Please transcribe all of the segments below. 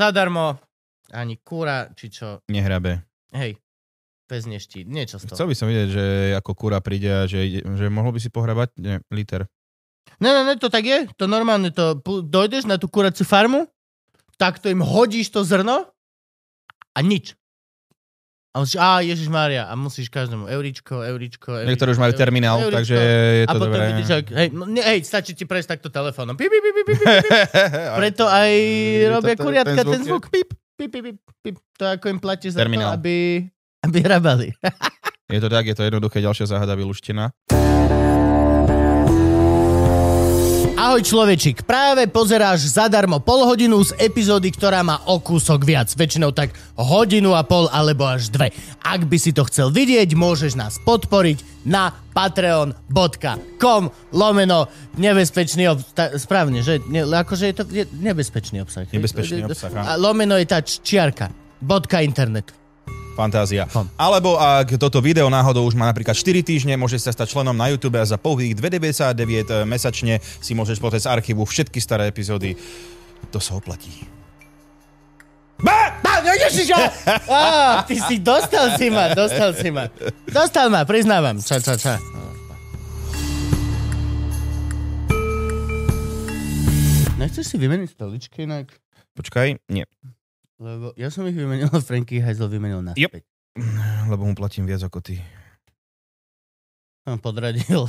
zadarmo, ani kúra, či čo. Nehrabe. Hej, bez neští, niečo z toho. Chcel by som vidieť, že ako kura príde a že, ide- že mohol by si pohrabať ne, liter. Ne, ne, ne, to tak je. To normálne, to dojdeš na tú kuraciu farmu, takto im hodíš to zrno a nič. A musíš, á, Ježiš Mária, a musíš každému euričko, euričko, euričko. Niektorí už majú terminál, euričko. takže je A to potom dobré. vidíš, ak, hej, no, ne, hej, stačí ti prejsť takto telefónom. Pip, pip, pip, pip, pip. Preto aj to robia kuriatka ten zvuk. Pip, pip, pip, pip. To ako im platíš za to, Terminál. aby, aby rabali. Je to tak, je to jednoduché, ďalšia záhada vylúštená. Ahoj človečik, práve pozeráš zadarmo pol hodinu z epizódy, ktorá má o kúsok viac, väčšinou tak hodinu a pol alebo až dve. Ak by si to chcel vidieť, môžeš nás podporiť na patreon.com lomeno nebezpečný obsah. Správne, že? Ne, akože je to je nebezpečný obsah. Nebezpečný obsah. A lomeno je tá čiarka. Bodka internet. Fantázia. Kom. Alebo ak toto video náhodou už má napríklad 4 týždne, môžeš sa stať členom na YouTube a za pouhých 2,99 mesačne si môžeš pozrieť z archívu všetky staré epizódy. To sa oplatí. Á, no ježiš! Á, ty si dostal si ma, dostal si ma. Dostal ma, priznávam. Ča, ča, ča. Nechceš si vymeniť stoličky inak? Počkaj, nie. Lebo ja som ich vymenil, a Franky Heisel vymenil naspäť. Lebo mu platím viac ako ty. On podradil.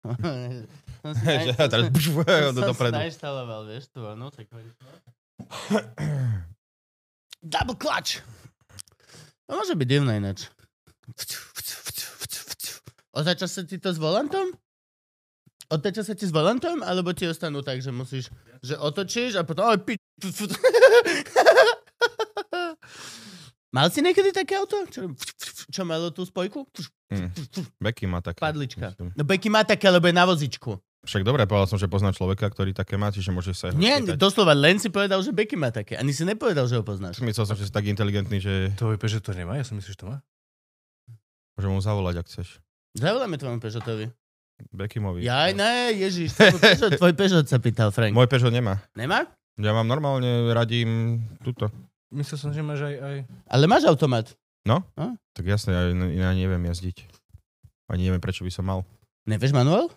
som si naj- som nainštaloval, vieš, tu, no, tak Double clutch! To môže byť divné ináč. Otača sa ti to s volantom? Otača sa ti s volantom? Alebo ti ostanú tak, že musíš, že otočíš a potom, oj, pi... Mal si niekedy také auto? Čo, čo malo tú spojku? Hm. Becky má také. Padlička. myslím. No Becky má také, lebo je na vozičku. Však dobre, povedal som, že poznám človeka, ktorý také má, čiže môže sa... Nie, spýtať. doslova len si povedal, že Becky má také. Ani si nepovedal, že ho poznáš. Myslel som, že si tak inteligentný, že To vype, že to nemá? Ja som myslel, že to má. môžem mu zavolať, ak chceš. Zavoláme tvojmu Peugeotovi. Beckimovi. Jaj, ne, ježiš, tvoj Peugeot, tvoj Peugeot sa pýtal, Frank. Môj Peugeot nemá. Nemá? Ja mám normálne, radím tuto. Myslel som, že máš aj... aj... Ale máš automat. Tak jasne, ja, ja neviem jazdiť. Ani neviem, prečo by som mal. Nevieš manuál?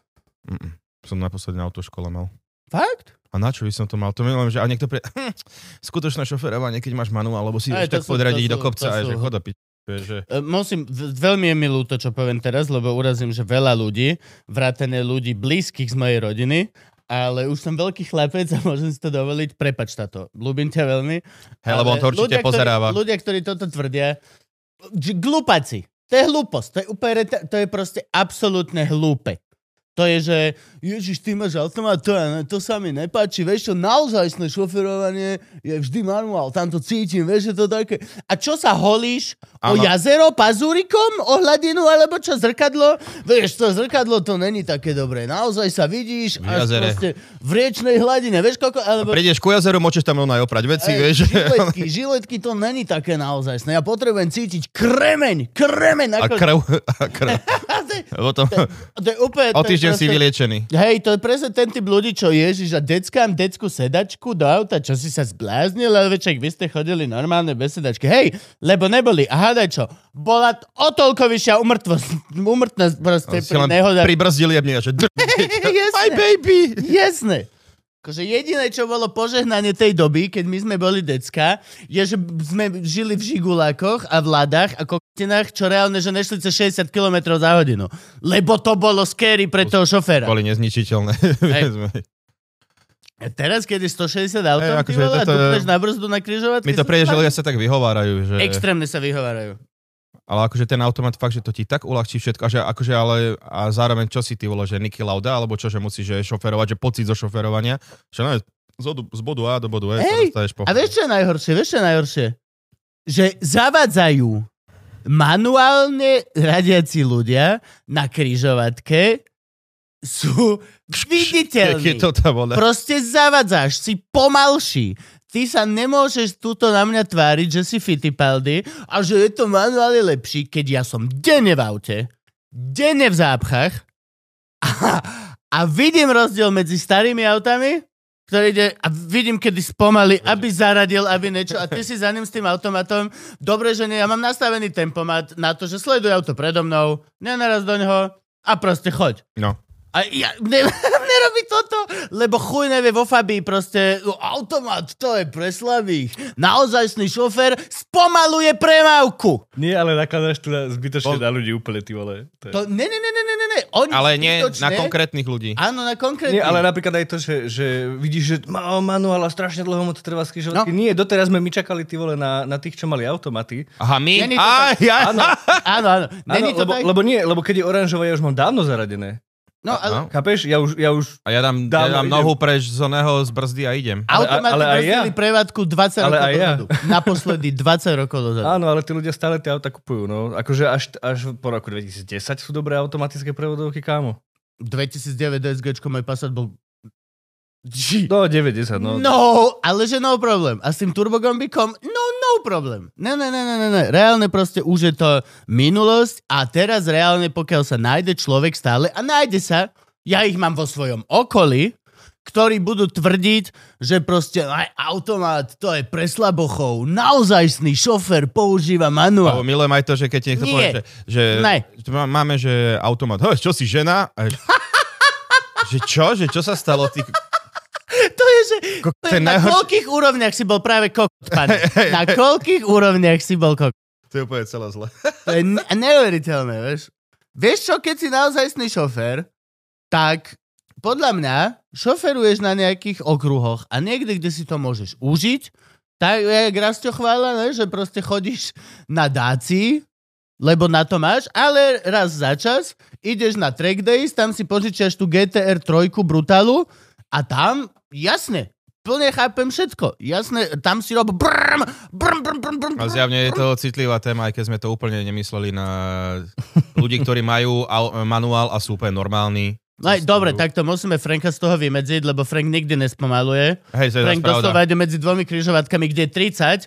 Mm-mm. Som naposledy na autoškole mal. Fakt? A na čo by som to mal? To milujem, že a niekto pre... Hm, skutočné šoferovanie, keď máš manuál, alebo si Aj, tak sú- podradiť do kopca to a sú- že choda piť. Že... E, Musím, veľmi je mi ľúto, čo poviem teraz, lebo urazím, že veľa ľudí, vrátené ľudí blízkych z mojej rodiny, ale už som veľký chlapec a môžem si to dovoliť. Prepač táto, ľúbim ťa veľmi. Hej, lebo on to určite ľudia, pozeráva. Ktorí, ľudia, ktorí toto tvrdia, že glúpaci. To je hlúposť. To je úplne, to je proste absolútne hlúpe. To je, že Ježiš, ty máš automat, to, to sa mi nepáči, vieš čo, naozajstné šoferovanie je vždy manuál, tam to cítim, vieš, že to také. A čo sa holíš? O Áno. jazero pazúrikom? O hladinu? Alebo čo, zrkadlo? Vieš, to zrkadlo to není také dobré. Naozaj sa vidíš V až jazere. proste v riečnej hladine, vieš koľko? Alebo... Prídeš ku jazeru, môžeš tam rovno aj oprať veci, Ej, vieš. Žiletky, žiletky to není také naozaj. Ja potrebujem cítiť kremeň, kremeň. A Ako... krv, a krv. to, je, to je úplne... o je týždeň si proste- vyliečený. Hej, to je presne ten typ ľudí, čo ježiš a deckám decku sedačku do auta, čo si sa zbláznil, ale však vy ste chodili normálne bez sedačky. Hej, lebo neboli. A hádaj čo, bola t- o toľko vyššia umrtvosť, umrtnosť proste Si pri nehodách. pribrzdil jemne a že... Jasné. My baby! Jasné. Akože jediné, čo bolo požehnanie tej doby, keď my sme boli decka, je, že sme žili v žigulákoch a v ladách a koktinách, čo reálne, že nešli cez 60 km za hodinu. Lebo to bolo scary pre toho šoféra. Boli nezničiteľné. A teraz, keď je 160 aut, Hej, ty akože vole, a toto- dupneš na brzdu na križovatke. Mi to príde, že ľudia sa tak vyhovárajú, že... Extrémne sa vyhovárajú. Ale akože ten automat fakt, že to ti tak uľahčí všetko, a že akože ale a zároveň čo si ty vole, že Niki Lauda, alebo čo, že musíš že šoferovať, že pocit zo šoferovania, že no, z, bodu, z bodu A do bodu E Hej, po... A vieš, čo je najhoršie? Vieš, čo je najhoršie? Že zavadzajú manuálne radiaci ľudia na križovatke sú viditeľní. Keď to. Proste zavadzáš, si pomalší. Ty sa nemôžeš túto na mňa tváriť, že si Fittipaldi a že je to manuálne lepší, keď ja som denne v aute, denne v zápchách a, a vidím rozdiel medzi starými autami ktorý ide a vidím, kedy spomalí, aby zaradil, aby niečo a ty si za ním s tým automatom. Dobre, že nie, ja mám nastavený tempomat na to, že sleduje auto predo mnou, nenaraz do neho a proste choď. No. A ja, ne, nerobí toto, lebo chuj nevie vo Fabii proste, no, automat, to je pre slabých. Naozajstný šofér spomaluje premávku. Nie, ale nakladáš tu na, zbytočne na ľudí úplne, ty vole. To je... To, ne, ne, ne, ne, ne, ne, ne. Oni Ale nie zbytočne- na konkrétnych ľudí. Áno, na konkrétnych. Nie, ale napríklad aj to, že, že vidíš, že má manuál a strašne dlho mu to trvá skrižovatky. No. Nie, doteraz sme my čakali ty vole na, na tých, čo mali automaty. Aha, my? Není to Á, tak. ja, Áno, Áno, áno. Není áno to lebo, tak? lebo nie, lebo keď je oranžová, ja už mám dávno zaradené. No, ale No. Chápeš? Ja už, ja už A ja dám, ja Dávno dám nohu preč z oného z brzdy a idem. Ale- automaty ale ja. prevádku 20 Ale rokov ja. dozadu. Naposledy 20 rokov dozadu. Áno, ale tí ľudia stále tie auta kupujú. No. Akože až, až po roku 2010 sú dobré automatické prevodovky, kámo. 2009 DSGčko, môj Passat bol... G. No, 90, no. No, ale že no problém. A s tým turbogombikom, no, no problém. Ne, ne, ne, ne, ne, ne. Reálne proste už je to minulosť a teraz reálne, pokiaľ sa nájde človek stále a nájde sa, ja ich mám vo svojom okolí, ktorí budú tvrdiť, že proste aj automat, to je pre slabochov, naozajstný šofer používa manuál. Alebo milujem aj to, že keď ti niekto Nie. povie, že, že Ne. že máme, že automat. Čo si žena? A, že čo? Že čo sa stalo? Ty, že to je je na najhoršie. koľkých úrovniach si bol práve kokot, pane? Na koľkých úrovniach si bol kokot? to je úplne celé zle. To je ne- neuveriteľné, vieš. Vieš čo, keď si naozajstný šofér, tak podľa mňa šoferuješ na nejakých okruhoch a niekde, kde si to môžeš užiť, tak jak Rastio chvála, ne, že proste chodíš na dáci, lebo na to máš, ale raz za čas ideš na track days, tam si požičiaš tú GTR 3 Brutalu a tam, jasne, plne chápem všetko. Jasne, tam si rob brm, brm, brm, brm, brm, A zjavne je to citlivá téma, aj keď sme to úplne nemysleli na ľudí, ktorí majú manuál a sú úplne normálni. No aj, dobre, tak to musíme Franka z toho vymedziť, lebo Frank nikdy nespomaluje. Hej, to je Frank doslova ide medzi dvomi križovatkami, kde je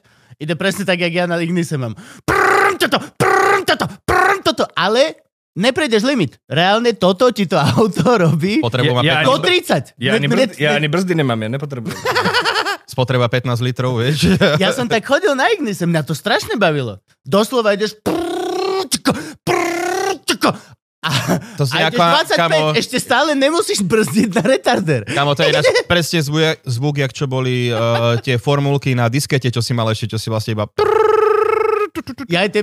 30, ide presne tak, jak ja na Ignise mám. Prrrm, toto, prrrm, toto, prrrm, toto, ale neprejdeš limit. Reálne toto ti to auto robí Spotreba má Ja- ja- 15, do 30. Ja ani, ne- ja ani brzdy nemám, ja nepotrebujem. spotreba 15 litrov, vieš. Ja som tak chodil na Ignise, mňa to strašne bavilo. Doslova ideš prrrr, čko, prrrr, čko, a, To si a ideš ako, 25, kamo, ešte stále nemusíš brzdiť na retarder. kamo, to je ináč presne zvuk, zvuk, jak čo boli uh, tie formulky na diskete, čo si mal ešte, čo si vlastne iba... Ja aj tie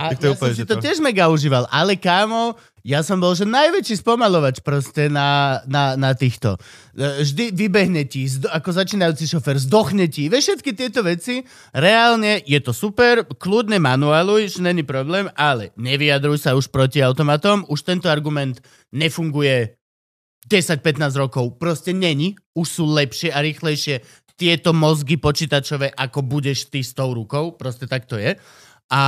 A ja som si že to tiež mega užíval, ale kámo, ja som bol že najväčší spomalovač proste na, na, na týchto. Vždy vybehne ti, ako začínajúci šofer, zdochne ti. Vieš všetky tieto veci, reálne je to super, kľudne manualuj, není problém, ale nevyjadruj sa už proti automatom, už tento argument nefunguje 10-15 rokov, proste není, už sú lepšie a rýchlejšie tieto mozgy počítačové, ako budeš ty s tou rukou, proste tak to je. A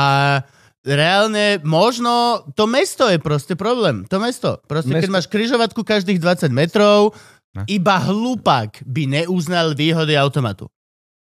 reálne možno to mesto je proste problém. To mesto. Proste keď Mesto- máš kryžovatku každých 20 metrov, Ne. iba hlupák by neuznal výhody automatu.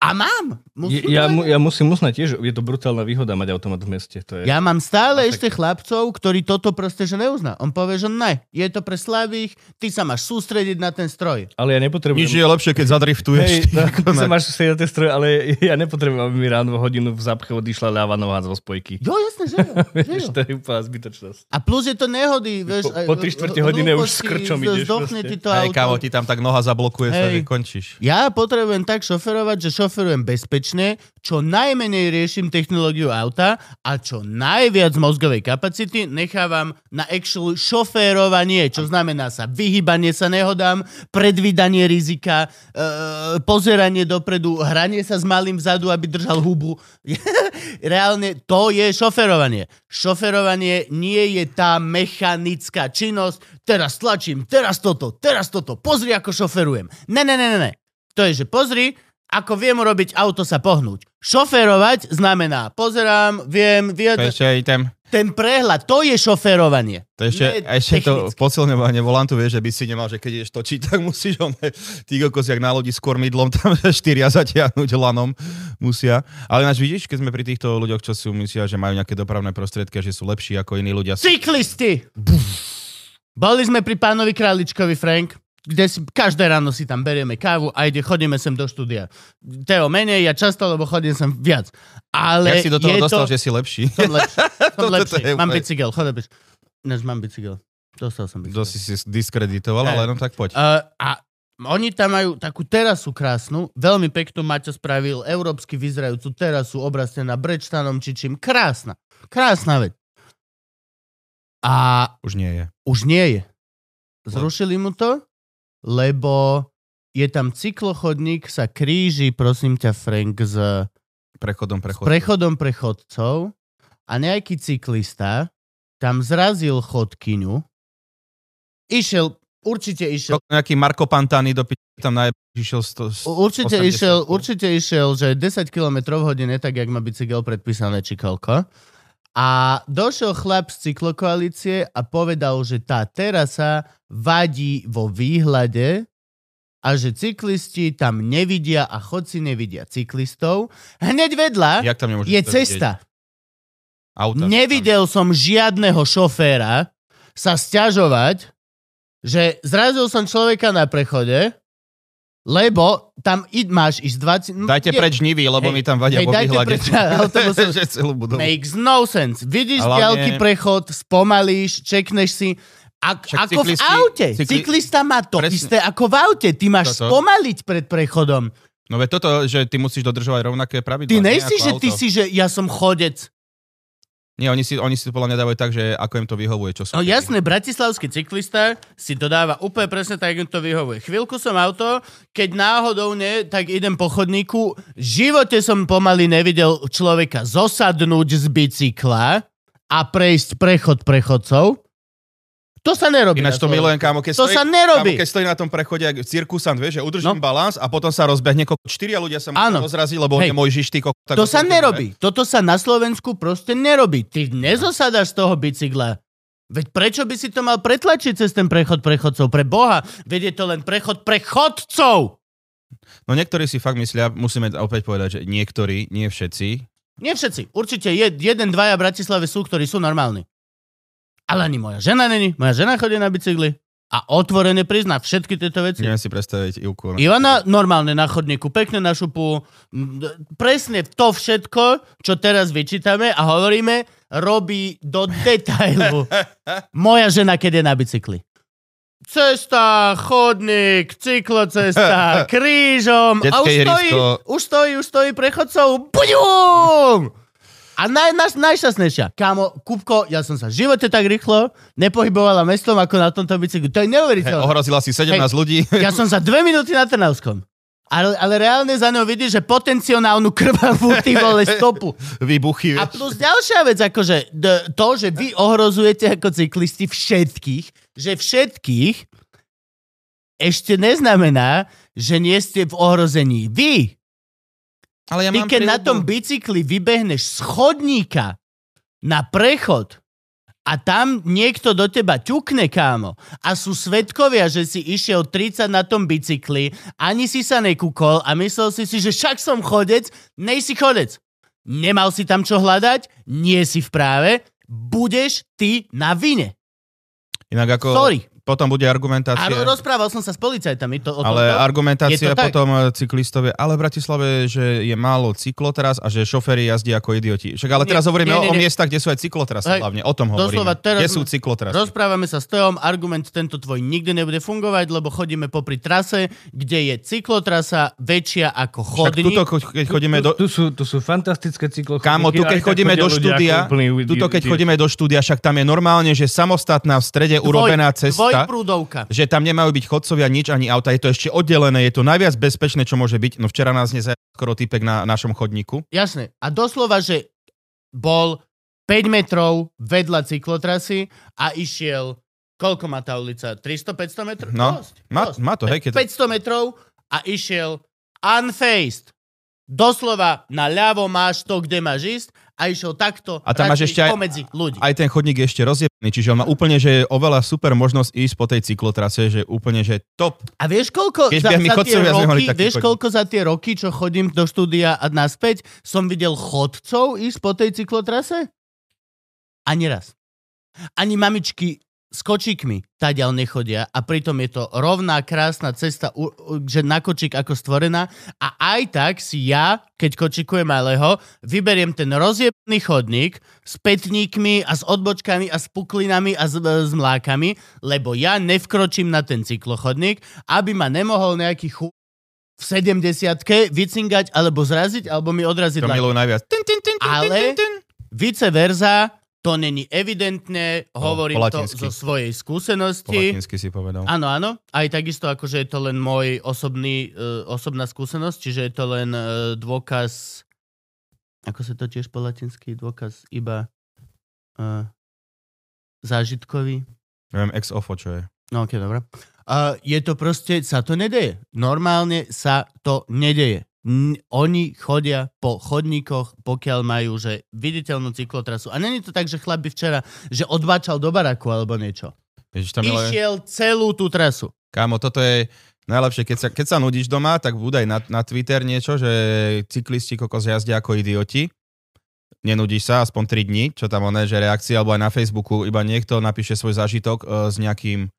A mám. Musím Ja, ja, ja musím uznať tiež, je to brutálna výhoda mať automat v meste. To je... Ja mám stále ešte chlapcov, ktorí toto proste že neuzná. On povie, že ne, je to pre slabých, ty sa máš sústrediť na ten stroj. Ale ja nepotrebujem... Nič je lepšie, keď zadriftuješ. Hej, ty no, ty sa na- máš sedieť na tej stroje, ale ja nepotrebujem, aby mi ráno hodinu v zápche odišla ľava noha zo spojky. Jo, jasne, že jo. že Vieš, jo. to je úplná zbytočnosť. A plus je to nehody, vieš. Po- po tri štvrte hodine už s krčom ideš ti to Hej, kámo, ti tam tak noha zablokuje sa, že končíš. Ja potrebujem tak šoferovať, že šoferujem bezpečne, čo najmenej riešim technológiu auta a čo najviac mozgovej kapacity nechávam na actual šoférovanie, čo znamená sa vyhybanie sa nehodám, predvídanie rizika, e, pozeranie dopredu, hranie sa s malým vzadu, aby držal hubu. Reálne to je šoferovanie. Šoferovanie nie je tá mechanická činnosť, teraz tlačím, teraz toto, teraz toto, pozri ako šoferujem. Ne, ne, ne, ne, ne. To je, že pozri, ako viem urobiť auto sa pohnúť. Šoférovať znamená, pozerám, viem, vyjadr... ešte ten, ten prehľad, to je šoférovanie. to ešte, Nie ešte to posilňovanie volantu, vieš, že by si nemal, že keď ideš točiť, tak musíš on, ty kokos, jak na lodi s kormidlom, tam štyria zatiahnuť lanom musia. Ale náš vidíš, keď sme pri týchto ľuďoch, čo si myslia, že majú nejaké dopravné prostriedky že sú lepší ako iní ľudia. Cyklisti! Boli sme pri pánovi Králičkovi, Frank. Kde si, každé ráno si tam berieme kávu a ide, chodíme sem do štúdia. Teo menej, ja často, lebo chodím sem viac. Ale Jak si do toho dostal, to... že si lepší? Som lepší. Som lepší. je Mám bicykel, bicykel. Než mám bicykel. Dostal som bicykel. To si si diskreditoval, ale no tak poď. Uh, a oni tam majú takú terasu krásnu, veľmi peknú Maťo spravil, európsky vyzerajúcu terasu, obrastená brečtanom či čím. Krásna. Krásna vec. A Už nie je. už nie je. Zrušili mu to, lebo je tam cyklochodník, sa kríži, prosím ťa, Frank, s Prechodom, s prechod. prechodom pre chodcov a nejaký cyklista tam zrazil chodkyňu, išiel, určite išiel, Nejaký Marko Pantani do tam na išiel sto, sto, určite 80. išiel, určite išiel, že 10 km hodine, tak jak má bicykel predpísané, či koľko. A došiel chlap z cyklokoalície a povedal, že tá terasa vadí vo výhľade a že cyklisti tam nevidia a chodci nevidia cyklistov. Hneď vedľa Jak tam je to cesta. vidieť? Auta. Nevidel som žiadneho šoféra sa stiažovať, že zrazil som človeka na prechode, lebo tam i, máš ísť 20... Dajte je- preč žnivy, lebo Hej, mi tam vadia hej, dajte preč že celú budovu. Makes no sense. Vidíš Hlavne- ďalký prechod, spomalíš, čekneš si. Však ako cyklisti- v aute. cykli- Cyklista má to Presne. isté ako v aute. Ty máš Toto. spomaliť pred prechodom. No veď toto, že ty musíš dodržovať rovnaké pravidlá. Ty nejsi, že ty si, že ja som chodec. Nie, oni si, oni si to podľa mňa dávajú tak, že ako im to vyhovuje, čo sú. No jasné, bratislavský cyklista si to dáva úplne presne tak, ako im to vyhovuje. Chvíľku som auto, keď náhodou nie, tak idem po chodníku. V živote som pomaly nevidel človeka zosadnúť z bicykla a prejsť prechod prechodcov. To sa nerobí. Ináč to milujem, kámo, keď To stojí, sa nerobí. Kámo, keď stojí na tom prechode, jak cirkusant, vieš, že udržím No. balans a potom sa rozbehne, ko- štyria ľudia sa Áno. musí rozraziť, lebo on Hej. je môj žištý. Ko- To sa to- nerobí. Toto sa na Slovensku proste nerobí. Ty nezosadaš z toho bicykla. Veď prečo by si to mal pretlačiť cez ten prechod prechodcov? Pre Boha, veď je to len prechod pre chodcov. No niektorí si fakt myslia, musíme opäť povedať, že niektorí, nie všetci, Nie všetci. Určite je, jeden, dvaja v Bratislave sú, ktorí sú normálni. Ale ani moja žena není. Moja žena chodí na bicykli a otvorene prizná všetky tieto veci. neviem si predstaviť Ivku. Ivana normálne na chodníku, pekne na šupu. Presne to všetko, čo teraz vyčítame a hovoríme, robí do detailu. Moja žena, keď je na bicykli. Cesta, chodník, cyklocesta, krížom. A už Detské stojí, už stojí, už stojí prechodcov. Bujum! A naj, naj, najšťastnejšia. Kámo, Kupko, ja som sa v živote tak rýchlo nepohybovala mestom ako na tomto bicykli. To je neuveriteľné. ohrozila si 17 Hej. ľudí. Ja som za dve minúty na Trnavskom. Ale, ale reálne za ňou vidíš, že potenciálnu krvavú ty vole stopu. Výbuchy. A plus ďalšia vec, akože to, že vy ohrozujete ako cyklisti všetkých, že všetkých ešte neznamená, že nie ste v ohrození vy. Ale ja Ty mám keď na príľubu. tom bicykli vybehneš z chodníka na prechod a tam niekto do teba ťukne, kámo, a sú svetkovia, že si išiel 30 na tom bicykli, ani si sa nekúkol a myslel si si, že však som chodec, nej si chodec. Nemal si tam čo hľadať, nie si v práve, budeš ty na vine. Inak ako... Sorry. Potom bude argumentácia... ro- rozprával som sa s policajtami. To, o Ale tomto. argumentácia Je to tak? potom e, cyklistov je, ale v Bratislave, že je málo cyklotrás a že šoféri jazdia ako idioti. Však ale Nie, teraz hovoríme nie, nie, o, o miestach, kde sú aj cyklotrasy Hej, hlavne. O tom hovoríme. doslova teraz Kde sú cyklotrasy? Rozprávame sa s Teom, argument tento tvoj nikdy nebude fungovať, lebo chodíme popri trase, kde je cyklotrasa väčšia ako Však chodník. tuto, keď chodíme do... Tu, sú, tu sú fantastické cyklochodníky. Kámo, tu keď tak chodíme do štúdia, tuto keď chodíme do štúdia, však tam je normálne, že samostatná v strede urobená cesta, Dvojprúdovka. že tam nemajú byť chodcovia nič ani auta, je to ešte oddelené, je to najviac bezpečné, čo môže byť. No včera nás nezajal skoro typek na našom chodníku. Jasné. A doslova, že bol 5 metrov vedľa cyklotrasy a išiel, koľko má tá ulica? 300-500 metrov? No, Dosť, má- dosť. má to, hej, keď- 500 metrov a išiel unfaced. Doslova na ľavo máš to, kde máš ísť a išiel takto A tam máš ešte aj- pomedzi ľudí. Aj ten chodník je ešte rozjebený, čiže on má úplne, že je oveľa super možnosť ísť po tej cyklotrase, že úplne, že top. A vieš koľko Keď za, za tie sme mali roky, taký vieš chodník. koľko za tie roky, čo chodím do štúdia a naspäť, som videl chodcov ísť po tej cyklotrase? Ani raz. Ani mamičky s kočíkmi tadiaľ nechodia a pritom je to rovná krásna cesta, že na kočík ako stvorená a aj tak si ja, keď kočikujem malého, vyberiem ten rozjebný chodník s petníkmi a s odbočkami a s puklinami a s, s mlákami, lebo ja nevkročím na ten cyklochodník, aby ma nemohol nejaký chu v 70 vycingať alebo zraziť, alebo mi odraziť To milujú najviac. Ale-. Vice versa, to není evidentné, hovorím po to zo svojej Po skúsenosti. latinsky si povedal. Áno, áno. Aj takisto, akože je to len môj osobný, uh, osobná skúsenosť, čiže je to len uh, dôkaz, ako sa to tiež po latinsky, dôkaz iba uh, zážitkový. Neviem, ex ofo, čo je. No ok, dobré. Uh, je to proste, sa to nedeje. Normálne sa to nedeje. Oni chodia po chodníkoch, pokiaľ majú že viditeľnú cyklotrasu. A není to tak, že chlap by včera, že odbačal do baraku alebo niečo. Ježiš, tam. Išiel celú tú trasu. Kámo, toto je najlepšie, keď sa, keď sa nudíš doma, tak budaj na, na Twitter niečo, že cyklisti kokos jazdia ako idioti. Nenudíš sa, aspoň 3 dní, čo tam oné, že reakcia, alebo aj na Facebooku iba niekto napíše svoj zážitok uh, s nejakým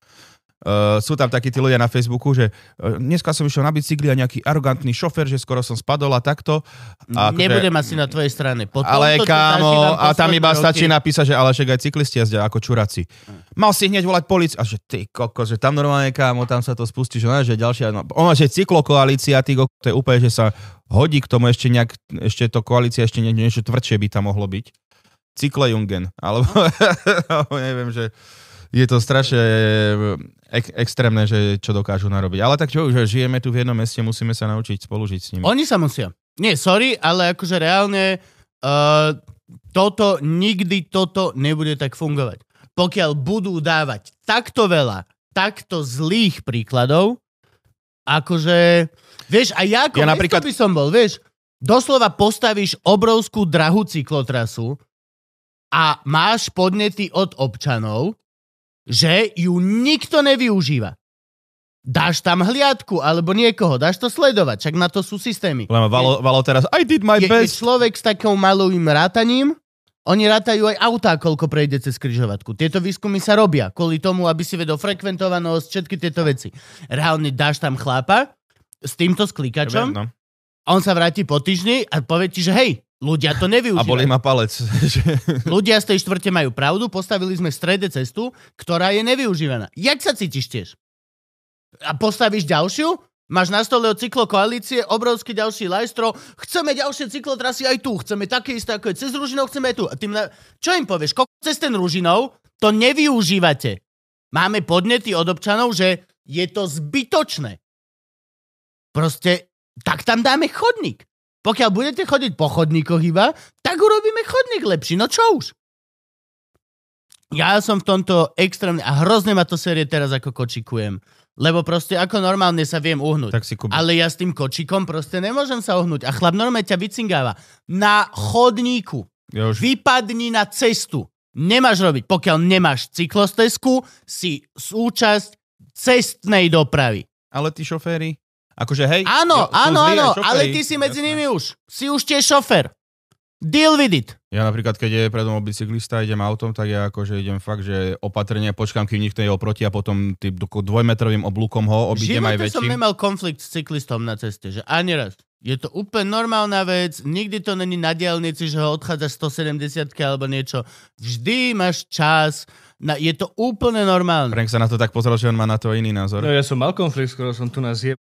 Uh, sú tam takí tí ľudia na Facebooku, že uh, dneska som išiel na bicykli a nejaký arogantný šofer, že skoro som spadol a takto. A akože- Nebudem asi na tvojej strane. Po ale kámo, a tam iba roky- stačí napísať, že ale však aj cyklisti jazdia ako čuraci. Mal si hneď volať policiu. A že ty koko, že tam normálne kámo, tam sa to spustí, že, no, že ďalšia, no, ono, že cyklokoalícia, ty koko, to je úplne, že sa hodí k tomu ešte nejak, ešte to koalícia, ešte nie, niečo tvrdšie by tam mohlo byť. Cyklejungen, alebo, alebo neviem, že je to strašne ek- extrémne, že čo dokážu narobiť. Ale tak čo, že žijeme tu v jednom meste, musíme sa naučiť spolužiť s nimi. Oni sa musia. Nie, sorry, ale akože reálne uh, toto, nikdy toto nebude tak fungovať. Pokiaľ budú dávať takto veľa, takto zlých príkladov, akože, vieš, a ja ako Ja napríklad... by som bol, vieš, doslova postavíš obrovskú drahú cyklotrasu a máš podnety od občanov, že ju nikto nevyužíva. Dáš tam hliadku alebo niekoho, dáš to sledovať, čak na to sú systémy. Len Valo, Valo teraz, I did my Je, je best. človek s takou malovým rátaním, oni rátajú aj autá, koľko prejde cez križovatku. Tieto výskumy sa robia kvôli tomu, aby si vedel frekventovanosť, všetky tieto veci. Reálne dáš tam chlapa s týmto sklikačom, no. a on sa vráti po týždni a povie ti, že hej, ľudia to A boli nevyužívajú. ma palec. že- Ľudia z tej štvrte majú pravdu, postavili sme v strede cestu, ktorá je nevyužívaná. Jak sa cítiš tiež? A postavíš ďalšiu? Máš na stole od cyklokoalície obrovský ďalší lajstro. Chceme ďalšie cyklotrasy aj tu. Chceme také isté, ako je cez Ružinov, chceme aj tu. A tým na... Čo im povieš? Koko cez ten Ružinov to nevyužívate. Máme podnety od občanov, že je to zbytočné. Proste, tak tam dáme chodník. Pokiaľ budete chodiť po chodníkoch iba, tak urobíme chodník lepší. No čo už? Ja som v tomto extrémne a hrozne ma to série teraz ako kočikujem. Lebo proste ako normálne sa viem uhnúť. tak si. Ale ja s tým kočikom proste nemôžem sa ohnúť. A chlap normálne ťa vycingáva. Na chodníku. Ja už, Vypadni na cestu. Nemáš robiť. Pokiaľ nemáš cyklostezku, si súčasť cestnej dopravy. ale tí šoféry, akože hej. Áno, jo, sú áno, áno, ale ty si medzi Jasné. nimi už. Si už tiež šofer. Deal with it. Ja napríklad, keď je predo mnou bicyklista, idem autom, tak ja akože idem fakt, že opatrne počkám, kým nikto je oproti a potom tým dvojmetrovým oblúkom ho obídem aj živote som väčším. nemal konflikt s cyklistom na ceste, že ani raz. Je to úplne normálna vec, nikdy to není na diálnici, že ho odchádzaš 170 alebo niečo. Vždy máš čas, na, je to úplne normálne. Frank sa na to tak pozrel, že on má na to iný názor. No ja som mal konflikt, skoro som tu na zje...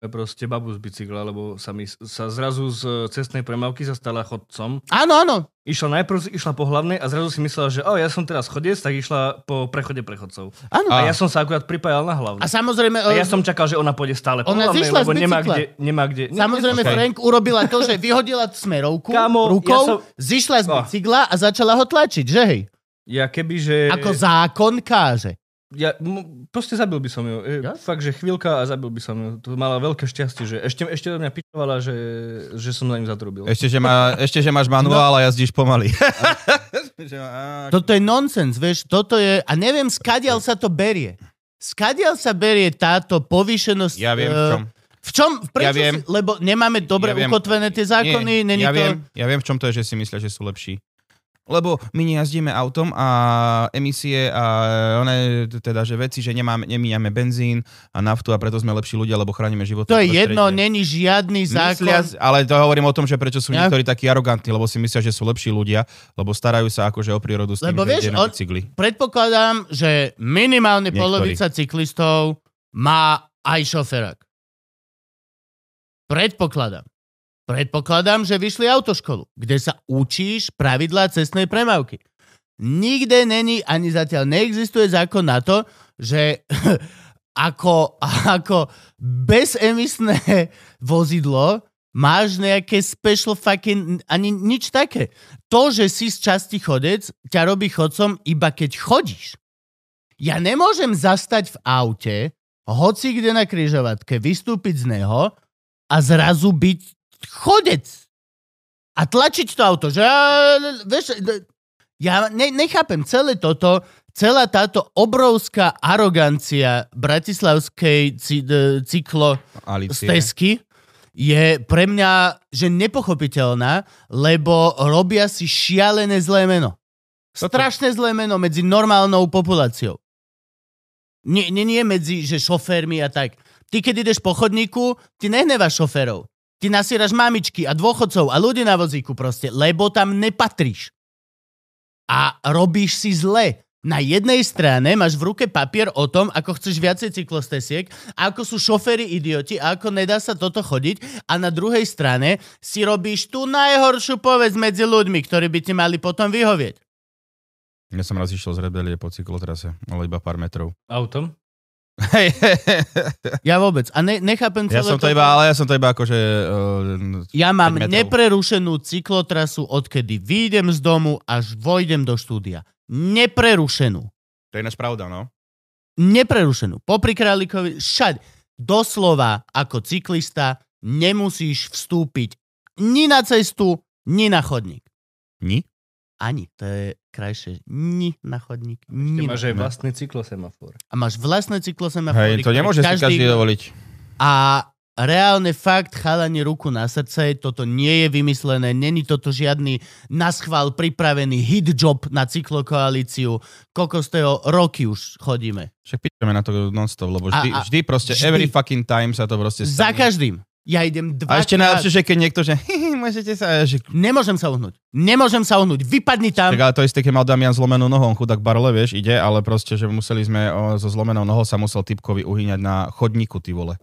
proste babu z bicykla, lebo sa mi sa zrazu z cestnej premávky sa stala chodcom. Áno, áno. Išla najprv, išla po hlavnej a zrazu si myslela, že o, ja som teraz chodec, tak išla po prechode prechodcov. áno. A A- ja som sa akurát pripájal na hlavnú. A samozrejme, A ja e, som čakal, že ona pôjde stále po Ona hlavnej, zišla z lebo nemá kde, nemá kde. Ne- samozrejme ne- Frank urobila to, že vyhodila smerovku Kámo, rukou, ja som- zišla z Oh. bicykla a začala ho tlačiť, že hej? Ja keby, že... Ako zákon káže. Ja, m- proste zabil by som ju. E, Ja? Fakt, že chvíľka a zabil by som ju. To mala veľké šťastie, že ešte, ešte do mňa pičovala, že, že som na ňu zatrubil. Ešte, že, má, ešte, že máš manuál a jazdíš pomaly. Á, Toto je nonsens, vieš, toto je, a neviem, skadiaľ sa to berie. Skadiaľ sa berie táto povýšenosť... ja viem, v eh, čom. V čom? Prečo Ja viem. Si, lebo nemáme dobre Ja viem. ukotvené tie zákony, Nie, není ja, to... viem, ja viem, v čom to je, že si myslia, že sú lepší. Lebo my nejazdíme autom a emisie a one, teda, že veci, že nemáme, nemíjame benzín a naftu a preto sme lepší ľudia, lebo chránime život. To je jedno, není žiadny zákon. Myslia, ale to hovorím o tom, že prečo sú Ja- niektorí takí arogantní, lebo si myslia, že sú lepší ľudia, lebo starajú sa akože o prírodu s tým, Lebo vieš, na bicykli. Predpokladám, že minimálne Niektorí. polovica cyklistov má aj šoferák. Predpokladám. Predpokladám, že vyšli autoškolu, kde sa učíš pravidlá cestnej premávky. Nikde není, ani zatiaľ neexistuje zákon na to, že ako, ako bezemisné vozidlo máš nejaké special fucking, ani nič také. To, že si z časti chodec, ťa robí chodcom iba keď chodíš. Ja nemôžem zastať v aute, hoci kde na kryžovatke, vystúpiť z neho a zrazu byť chodec. A tlačiť to auto, že vieš, ja ne, nechápem celé toto, celá táto obrovská arogancia bratislavskej d- cyklo stezky je pre mňa že nepochopiteľná, lebo robia si šialené zlé meno. Strašné zlé meno medzi normálnou populáciou. Nie, nie, nie medzi, že šoférmi a tak. Ty, keď ideš po chodníku, ty nehneváš šoférov. Ty nasieraš mamičky a dôchodcov a ľudí na vozíku proste, lebo tam nepatríš. A robíš si zle. Na jednej strane máš v ruke papier o tom, ako chceš viacej cyklostesiek, ako sú šoféry idioti a ako nedá sa toto chodiť a na druhej strane si robíš tú najhoršiu povesť medzi ľuďmi, ktorí by ti mali potom vyhovieť. Ja som raz išiel z rebelie po cyklotrase, ale iba pár metrov. Autom? Hej, Ja vôbec. A ne, nechápem ja som to iba, ale ja som to iba akože... Uh, Ja mám 5 metrov. neprerušenú cyklotrasu, odkedy výjdem z domu až vojdem do štúdia. Neprerušenú. to je ináč pravda, no. Neprerušenú. Popri Králikovi, všade. Doslova ako cyklista nemusíš vstúpiť ni na cestu, ni na chodník. Ni? Ani. To je krajšie. Ni na chodník. Ni máš aj vlastný cyklosemafor. A máš vlastné cyklosemafory. Hej, to ktoré nemôže si každý dovoliť. A reálne fakt, chalani ruku na srdce, toto nie je vymyslené, není toto žiadny naschvál pripravený hit job na cyklokoalíciu. Kokos toho roky už chodíme. Však pýtame na to non-stop, lebo vždy, A- a- vždy proste, vždy. every fucking time sa to proste Za stane. každým. Ja idem dva A ešte najlepšie, že keď niekto, že môžete sa, že Nemôžem sa uhnúť. Nemôžem sa uhnúť. Vypadni tam. Tak ale to isté, keď mal Damian zlomenú nohou, on chudák barle, vieš, ide, ale proste, že museli sme o, so zlomenou nohou sa musel typkovi uhyňať na chodníku, ty vole.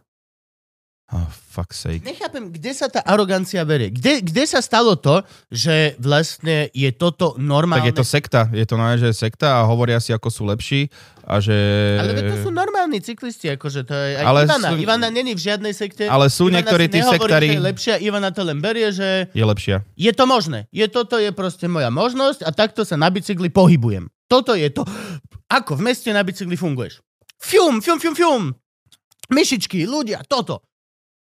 Oh, fuck sake. Nechápem, kde sa tá arogancia berie. Kde, kde sa stalo to, že vlastne je toto normálne? Tak je to sekta, je to naozaj sekta a hovoria si, ako sú lepší a že... Ale to sú normálni cyklisti, akože to je aj Ale Ivana. sú- Ivana není v žiadnej sekte. Ale sú Ivana niektorí tí sektári- že je lepšia, Ivana to len berie, že Je lepšia. je to možné. Je toto je proste moja možnosť a takto sa na bicykli pohybujem. Toto je to. Ako v meste na bicykli funguješ? Fium, fium, fium, fium. Myšičky, ľudia, toto.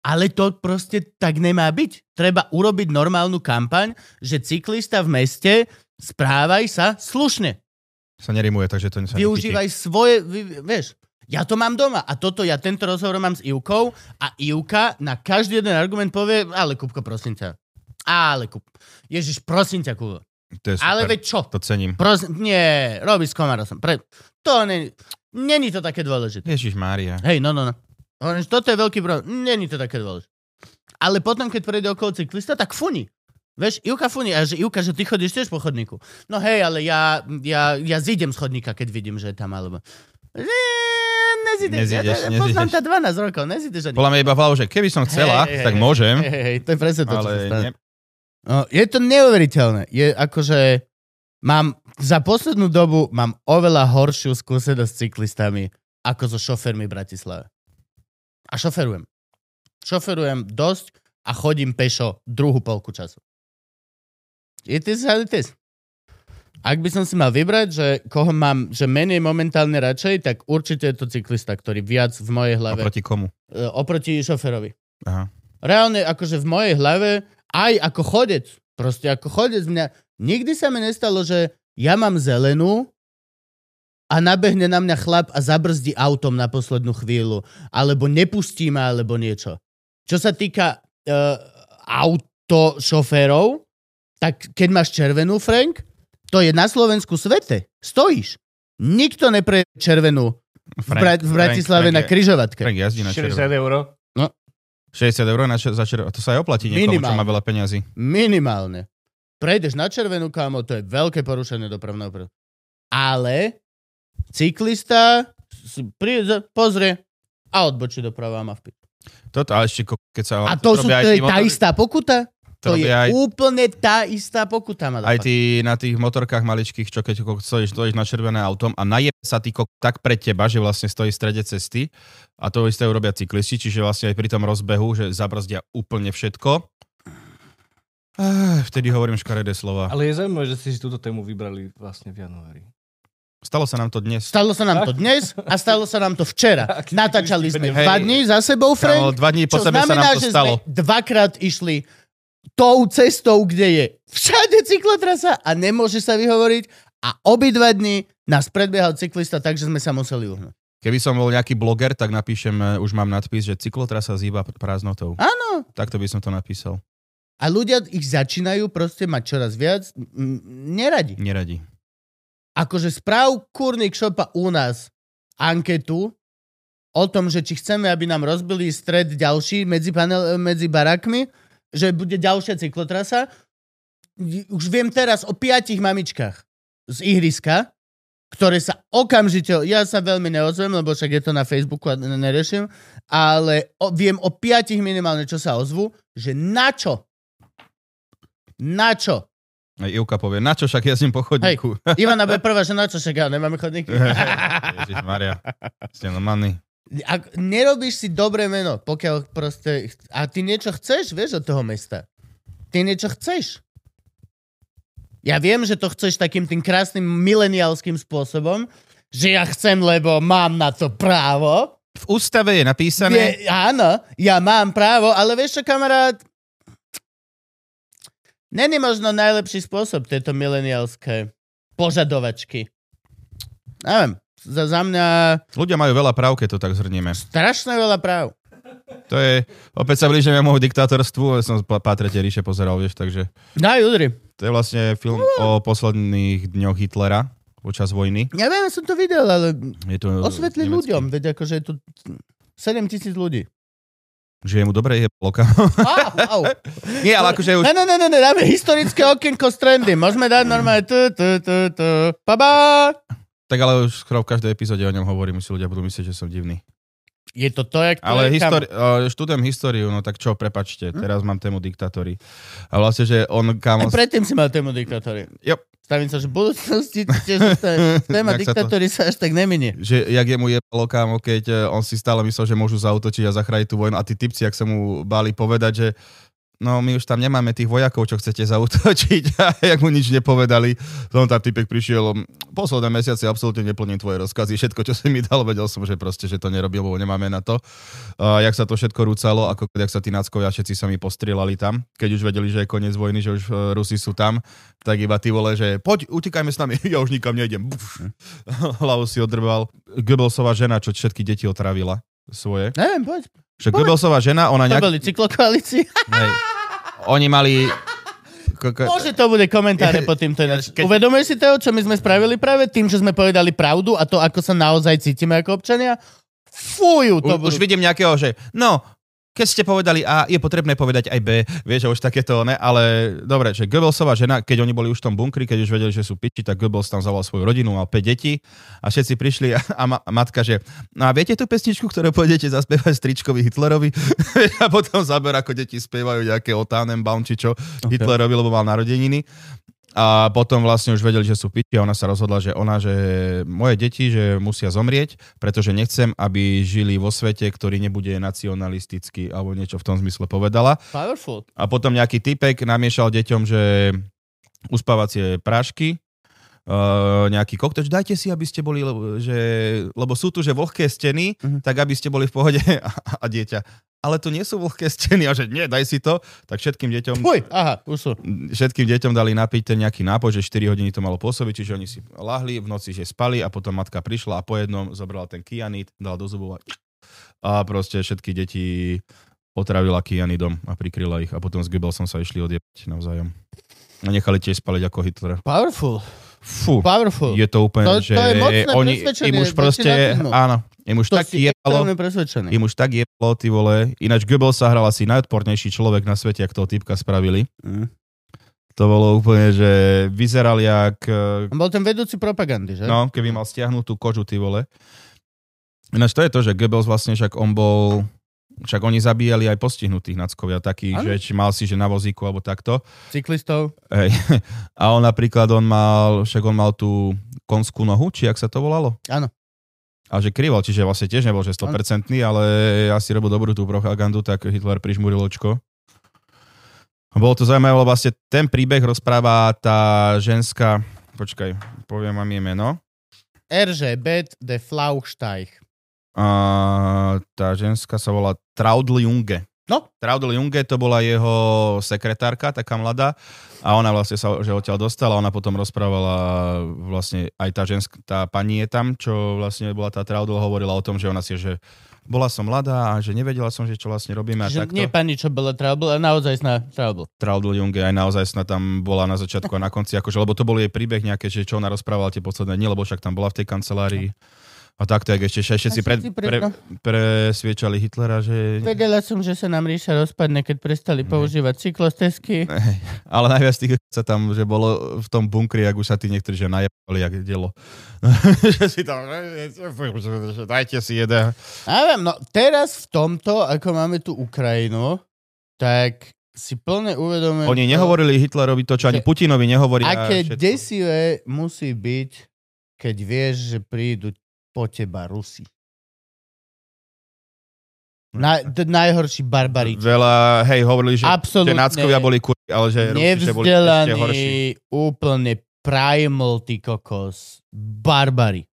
Ale to proste tak nemá byť. Treba urobiť normálnu kampaň, že cyklista v meste správaj sa slušne. Sa nerimuje, takže to sa Využívaj svoje, vy, vieš, ja to mám doma a toto, ja tento rozhovor mám s Ivkou a Ivka na každý jeden argument povie, ale Kupko, prosím ťa. Ale Kup. Ježiš, prosím ťa, Kubo. To je super. Ale veď čo? To cením. Prosím, nie, robí s komarosom. Pre... To není, není to také dôležité. Ježiš Mária. Hej, no, no, no. Hovorím, že toto je veľký problém. Není to také dôležité. Ale potom, keď prejde okolo cyklista, tak funí. Vieš, Ivka funí. A že Ivka, že ty chodíš tiež po chodníku. No hej, ale ja, ja, ja zídem z chodníka, keď vidím, že je tam, alebo... Nezídeš, Nezídeš, ja, poznám ťa 12 rokov, nezídeš ani. Bola mi iba v hlave, že keby som chcela, hej, tak hej. môžem, Hej, hej, to je presne to, čo ale stane. ne, No, je to neuveriteľné. Je akože... Mám, za poslednú dobu mám oveľa horšiu skúsenosť s cyklistami ako so šofermi v Bratislave. A šoferujem. Šoferujem dosť a chodím pešo druhú polku času. It is how it is. Ak by som si mal vybrať, že koho mám, že menej momentálne radšej, tak určite je to cyklista, ktorý viac v mojej hlave oproti komu. e, oproti šoferovi. Aha. Reálne, akože v mojej hlave, aj ako chodec, proste ako chodec mňa, nikdy sa mi nestalo, že ja mám zelenú a nabehne na mňa chlap a zabrzdí autom na poslednú chvíľu, alebo nepustí ma, alebo niečo. Čo sa týka uh, autošoférov, tak keď máš červenú, Frank, To je na Slovensku svete. Stojíš. Nikto nepre červenú v, Bra- v Bratislave na križovatke. Frank jazdí na 60 červené. eur. 60 eur na čer- za červené. To sa aj oplatí niekomu, čo Minimálne. má veľa peňazí. Minimálne. Prejdeš na červenú, kámo, to je veľké porušenie dopravného pre... Ale cyklista si príde, pozrie a odbočí doprava a má vpit. Toto, ale ešte keď sa... A to, sú, aj to je tá istá pokuta? To, je robia aj, úplne tá istá pokuta. aj motherfucker. tí, na tých motorkách maličkých, čo keď stojíš, stojíš na červené autom a naje sa ty tak pred teba, že vlastne stojí v strede cesty a to isté urobia cyklisti, čiže vlastne aj pri tom rozbehu, že zabrzdia úplne všetko. Ah, vtedy hovorím škaredé slova. Ale je zaujímavé, že ste si túto tému vybrali vlastne v januári. Stalo sa nám to dnes. Stalo sa nám to dnes a stalo sa nám to včera. Natáčali sme dva dní za sebou, Kámo, Frank. dva dní po Čo sebe sa znamená, nám to že stalo. sme dvakrát išli tou cestou, kde je všade cyklotrasa a nemôže sa vyhovoriť a obidva dni nás predbiehal cyklista, takže sme sa museli uhnúť. Keby som bol nejaký bloger, tak napíšem, e, už mám nadpis, že cyklotrasa zýba prázdnotou. Áno. Takto by som to napísal. A ľudia ich začínajú proste mať čoraz viac m, neradi. Neradi. Akože správ kurník šopa u nás anketu o tom, že či chceme, aby nám rozbili stred ďalší medzi, panel, medzi barakmi, že bude ďalšia cyklotrasa. Už viem teraz o piatich mamičkách z ihriska, ktoré sa okamžite, ja sa veľmi neozvem, lebo však je to na Facebooku a ne- nereším, ale o, viem o piatich minimálne, čo sa ozvu, že na čo? Na čo? Aj Ivka povie, na čo však jazdím po chodníku? Ivana bude prvá, že na čo však ja nemáme chodníky. Ježiš Maria, ste normálni. Ak nerobíš si dobré meno, pokiaľ proste... A ty niečo chceš, vieš, od toho mesta. Ty niečo chceš. Ja viem, že to chceš takým tým krásnym mileniálským spôsobom, že ja chcem, lebo mám na to právo. V ústave je napísané, Je, áno, ja mám právo, ale vieš čo, kamarát? Není možno najlepší spôsob tieto mileniálske požadovačky. Neviem, za, za mňa ľudia majú veľa práv, keď to tak zhrnieme. strašne veľa práv. To je, opäť sa blížime môjmu diktátorstvu, som tretie ríše pozeral, vieš, takže Daj, udri. to je vlastne film o posledných dňoch Hitlera počas vojny. Ja viem, som to videl, ale Je to osvetli nemecký. ľuďom, veď akože je tu 7 tisíc ľudí. Že je mu dobre, je loka. Au, au. Nie, ale akože už... Ne, ne, ne, ne, dáme historické okienko s trendy. Môžeme dať normálne tu, tu, tu, tu. Baba! Tak ale už skoro v každej epizóde o ňom hovorím, si ľudia budú myslieť, že som divný. Je to to, jak to Ale je, histori- uh, študujem históriu, no tak čo, prepačte, teraz mám tému diktátory. A vlastne, že on kam... Aj predtým si mal tému diktátory. Yep. Stavím sa, že v budúcnosti tiež téma Jak sa to- diktátory sa až tak neminie. že jak jemu jebalo kámo, keď eh, on si stále myslel, že môžu zautočiť a zachrániť tú vojnu a tí typci, ak sa mu báli povedať, že no my už tam nemáme tých vojakov, čo chcete zautočiť a jak mu nič nepovedali, on tam typek prišiel, posledné mesiace absolútne neplním tvoje rozkazy, všetko, čo si mi dal, vedel som, že proste, že to nerobil, lebo nemáme na to. A jak sa to všetko rúcalo, ako jak sa tí náckovia všetci sa mi postrieľali tam, keď už vedeli, že je koniec vojny, že už eh, Rusi sú tam, tak iba ty vole, že poď, utekajme s nami, ja už nikam nejdem. Buf. Hlavu si odrbal. Goebbelsová žena, čo všetky deti otravila svoje. Neviem, poď. Že Goebbelsová žena, ona To nejak... boli cyklokoalícii. Hej. Oni mali... Ko- ko- Môže to bude komentáre po týmto ináč. Keď- Uvedomuješ si to, čo my sme spravili práve tým, že sme povedali pravdu a to, ako sa naozaj cítime ako občania? Fúju, to U, už vidím nejakého, že no, keď ste povedali A, je potrebné povedať aj B, vieš, že už takéto, ne, ale dobre, že Goebbelsová žena, keď oni boli už v tom bunkri, keď už vedeli, že sú piči, tak Goebbels tam zavolal svoju rodinu, mal 5 detí a všetci prišli a, a, ma, a matka, že no a viete tú pesničku, ktorú pôjdete zaspievať stričkovi Hitlerovi? a potom zaber, ako deti spievajú nejaké o Tannenbaum, či čo okay. Hitlerovi, lebo mal narodeniny. A potom vlastne už vedeli, že sú piči a ona sa rozhodla, že ona, že moje deti, že musia zomrieť, pretože nechcem, aby žili vo svete, ktorý nebude nacionalistický, alebo niečo v tom zmysle povedala. Powerful. A potom nejaký typek namiešal deťom, že uspávacie prášky, Uh, nejaký kokteč, dajte si, aby ste boli, lebo, že, lebo sú tu, že vlhké steny, Mhm. tak aby ste boli v pohode a, a dieťa. Ale tu nie sú vlhké steny a že nie, daj si to, tak všetkým deťom Fuj, aha, už sú. všetkým deťom dali napiť ten nejaký nápoj, že 4 hodiny to malo pôsobiť, čiže oni si lahli, v noci že spali a potom matka prišla a po jednom zobrala ten kianit, dal do zubov a, a proste všetky deti otravila kianidom a prikryla ich a potom s Goebbelsom sa išli odjebať navzájom. A nechali tiež spaliť ako Hitlera. Powerful. Fú, Powerful. je to úplne, To- že to je mocné oni, im už proste, áno, im už to tak jebalo, im už tak jebalo, ty vole. Ináč Goebbels sa hral asi najodpornejší človek na svete, ak toho typka spravili. Mm. To bolo úplne, že vyzeral jak, eh, On bol ten vedúci propagandy, že? no, keby mal stiahnutú kožu, ty vole. Ináč to je to, že Goebbels vlastne, však on bol, však oni zabíjali aj postihnutých nackovia, takých, že či mal si, že na vozíku alebo takto. Cyklistov. Hej. A on napríklad, on mal, však on mal tú konskú nohu, či jak sa to volalo? Áno. A že krival, čiže vlastne tiež nebol, že 100%, ale asi robil dobrú tú propagandu, tak Hitler prižmuril očko. Bolo to zaujímavé, lebo vlastne ten príbeh rozpráva tá ženská, počkaj, poviem vám jej meno. Erže Bet de Flauchsteich. A tá ženská sa volá Traudl Junge. No. Traudl Junge to bola jeho sekretárka, taká mladá. A ona vlastne sa že odtiaľ dostala, ona potom rozprávala vlastne aj tá ženská, tá pani je tam, čo vlastne bola tá Traudl, hovorila o tom, že ona si, že bola som mladá a že nevedela som, že čo vlastne robíme a Že takto. nie pani, čo bola trouble, ale naozaj sná trouble. Traudl Junge aj naozaj sna tam bola na začiatku a na konci, akože, lebo to bol jej príbeh nejaké, že čo ona rozprávala tie posledné dni, lebo však tam bola v tej kancelárii. A takto, jak ešte všetci pred, pre, presviečali Hitlera, že Vedela som, že sa nám ríša rozpadne, keď prestali používať cyklostezky. Hej, ale najviac tých sa tam, že bolo v tom bunkri, ak už sa tí niektorí, že najebali, jak dielo. že si tam, dajte si jeden. A viem, no teraz v tomto, ako máme tu Ukrajinu, tak si plne uvedomujem... Oni nehovorili Hitlerovi to, čo ani Putinovi nehovoria. Aké desivé musí byť, keď vieš, že prídu po teba Rusi. Na, d- najhorší barbarič. Veľa, hej, hovorili, že, že náckovia boli kurví, ale že Rusi, že boli ešte horší. úplne primal, ty kokos. Barbari.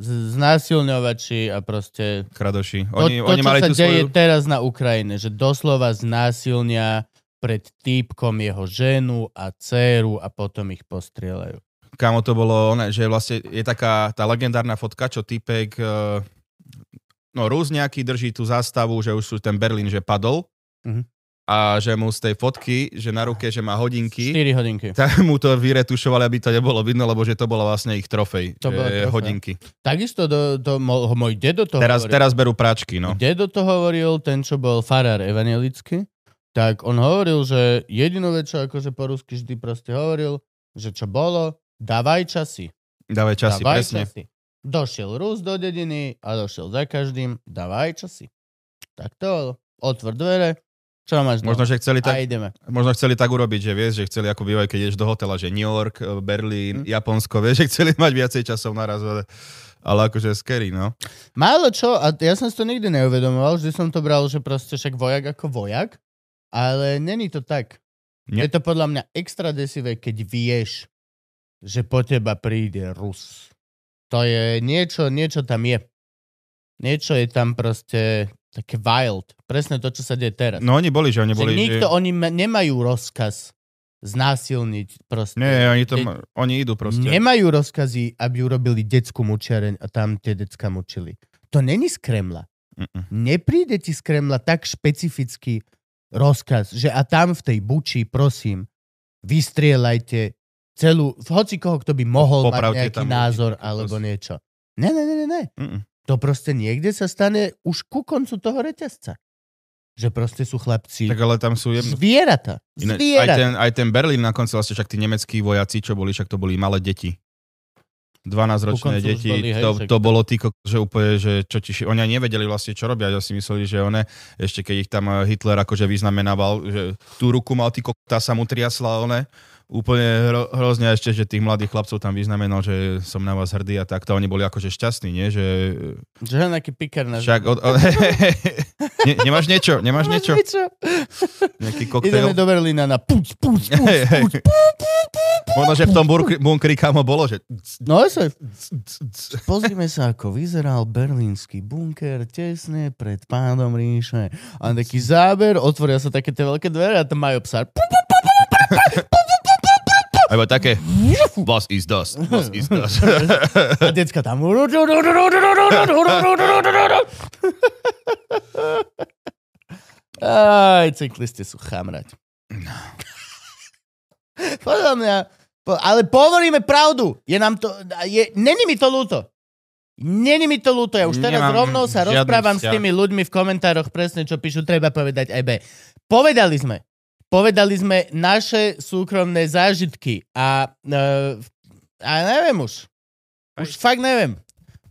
Z- Znásilňovači a proste... Kradoši. To, Oni, to, oni čo mali sa tú deje svoju... teraz na Ukrajine, že doslova znásilnia pred týpkom jeho ženu a dceru a potom ich postrieľajú. Kámo, to bolo, že vlastne je taká tá legendárna fotka, čo typek, eh, no Rus nejaký drží tú zástavu, že už sú ten Berlín, že padol Mhm. a že mu z tej fotky, že na ruke, že má hodinky, 4 hodinky. tak mu to vyretušovali, aby to nebolo vidno, lebo že to bola vlastne ich trofej, To že bola trofej. hodinky. Takisto do, do, môj dedo to Teraz, hovoril. teraz berú práčky, no. Dedo to hovoril, ten, čo bol farár evangelický, tak on hovoril, že jedinú vec, čo akože po rusky vždy proste hovoril, že čo bolo, dávaj časy. Dávaj časy, dávaj presne. časy. Došiel Rus do dediny a došiel za každým, dávaj časy. Tak to. Otvor dvere, čo máš doma? Možno, že chceli tak, možno chceli tak urobiť, že vieš, že chceli ako bývajú, keď ideš do hotela, že New York, eh, Berlín, Hm. Japonsko, vieš, že chceli mať viacej časov naraz, ale, ale akože scary, no. Málo čo, a ja som si to nikdy neuvedomoval, vždy som to bral, že proste však vojak ako vojak, ale není to tak. Nie. Je to podľa mňa extra desivé, keď vieš, že po teba príde Rus. To je niečo, niečo tam je. Niečo je tam proste také wild. Presne to, čo sa deje teraz. No oni boli, že oni že boli, nikto, že... oni ma- nemajú rozkaz znásilniť proste. Nie, oni, to, De- oni idú proste. Nemajú rozkazy, aby urobili detskú mučiareň a tam tie decka mučili. To není z Kremla. Mm-mm. Nepríde ti z Kremla tak špecifický rozkaz, že a tam v tej buči, prosím, vystrieľajte celú, hoci koho, kto by mohol Popravte mať nejaký tam názor ľudí, alebo niečo. Ne, ne, ne, ne, ne. Mm-mm. To proste niekde sa stane už ku koncu toho reťazca. Že proste sú chlapci Tak ale tam sú jedno... zvieratá. Iné, aj, ten, aj ten Berlín na konci vlastne však tí nemeckí vojaci, čo boli, však to boli malé deti. 12-ročné Ku koncu už deti, boli, hej, to, však to bolo tí, ko- že úplne, že čo ti, oni nevedeli vlastne, čo robia, ja si mysleli, že one, ešte keď ich tam eh, Hitler akože vyznamenával, že tú ruku mal, ty kokta sa mu triasla, one, úplne hro, hrozne ešte, že tých mladých chlapcov tam vyznamenal, že som na vás hrdý a takto, oni boli akože šťastní, nie, že Že nejaký pikar na však od, od, ne, nemáš niečo, nemáš niečo, nejaký koktail? Ideme do Berlína na puc, puc, puc, puc. Možno, že v tom bunkri, kamo bolo, že... No sa, pozrime sa, ako vyzeral berlínsky bunker tesne pred pádom ríše. A taký záber, otvoria sa také tie veľké dvere a tam majú psa. Alebo také, was is das, was is das. A decka tam. Aj, cyklisti sú chamrať. Podľa mňa, ale povoríme pravdu. Je nám to, je, není mi to ľúto. Není mi to ľúto, ja už teraz Nemám rovno sa rozprávam s vzťah. tými ľuďmi v komentároch presne, čo píšu, treba povedať aj B. Povedali sme, povedali sme naše súkromné zážitky a, uh, a neviem už. Už fakt neviem.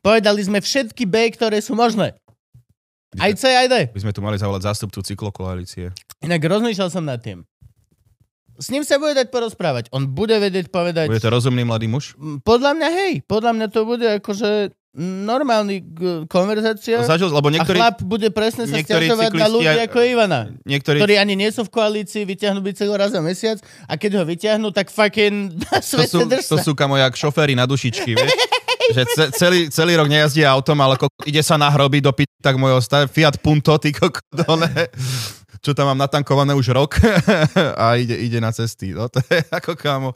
Povedali sme všetky B, ktoré sú možné. Aj C, aj D. By sme tu mali zavolať zástupcu cyklokoalície. Inak rozmýšľal som nad tým. S ním sa bude dať porozprávať. On bude vedieť povedať... Bude to rozumný mladý muž? Podľa mňa, hej, podľa mňa to bude akože normálny g- konverzácia. Zažil, lebo Niektorí, a chlap bude presne sa stiažovať na ľudí ako Ivana, niektorí, ktorí ani nie sú v koalícii, vyťahnú bicykel raz za mesiac a keď ho vyťahnú, tak fucking na to sú, drž to sú kamo jak šoféry na dušičky, vieš? že ce, celý, celý rok nejazdí autom, ale ko, ide sa nahrobiť do pit, tak mojho stav, Fiat Punto, ty kokodole, čo tam mám natankované už rok a ide, ide na cesty. No to je ako kámo.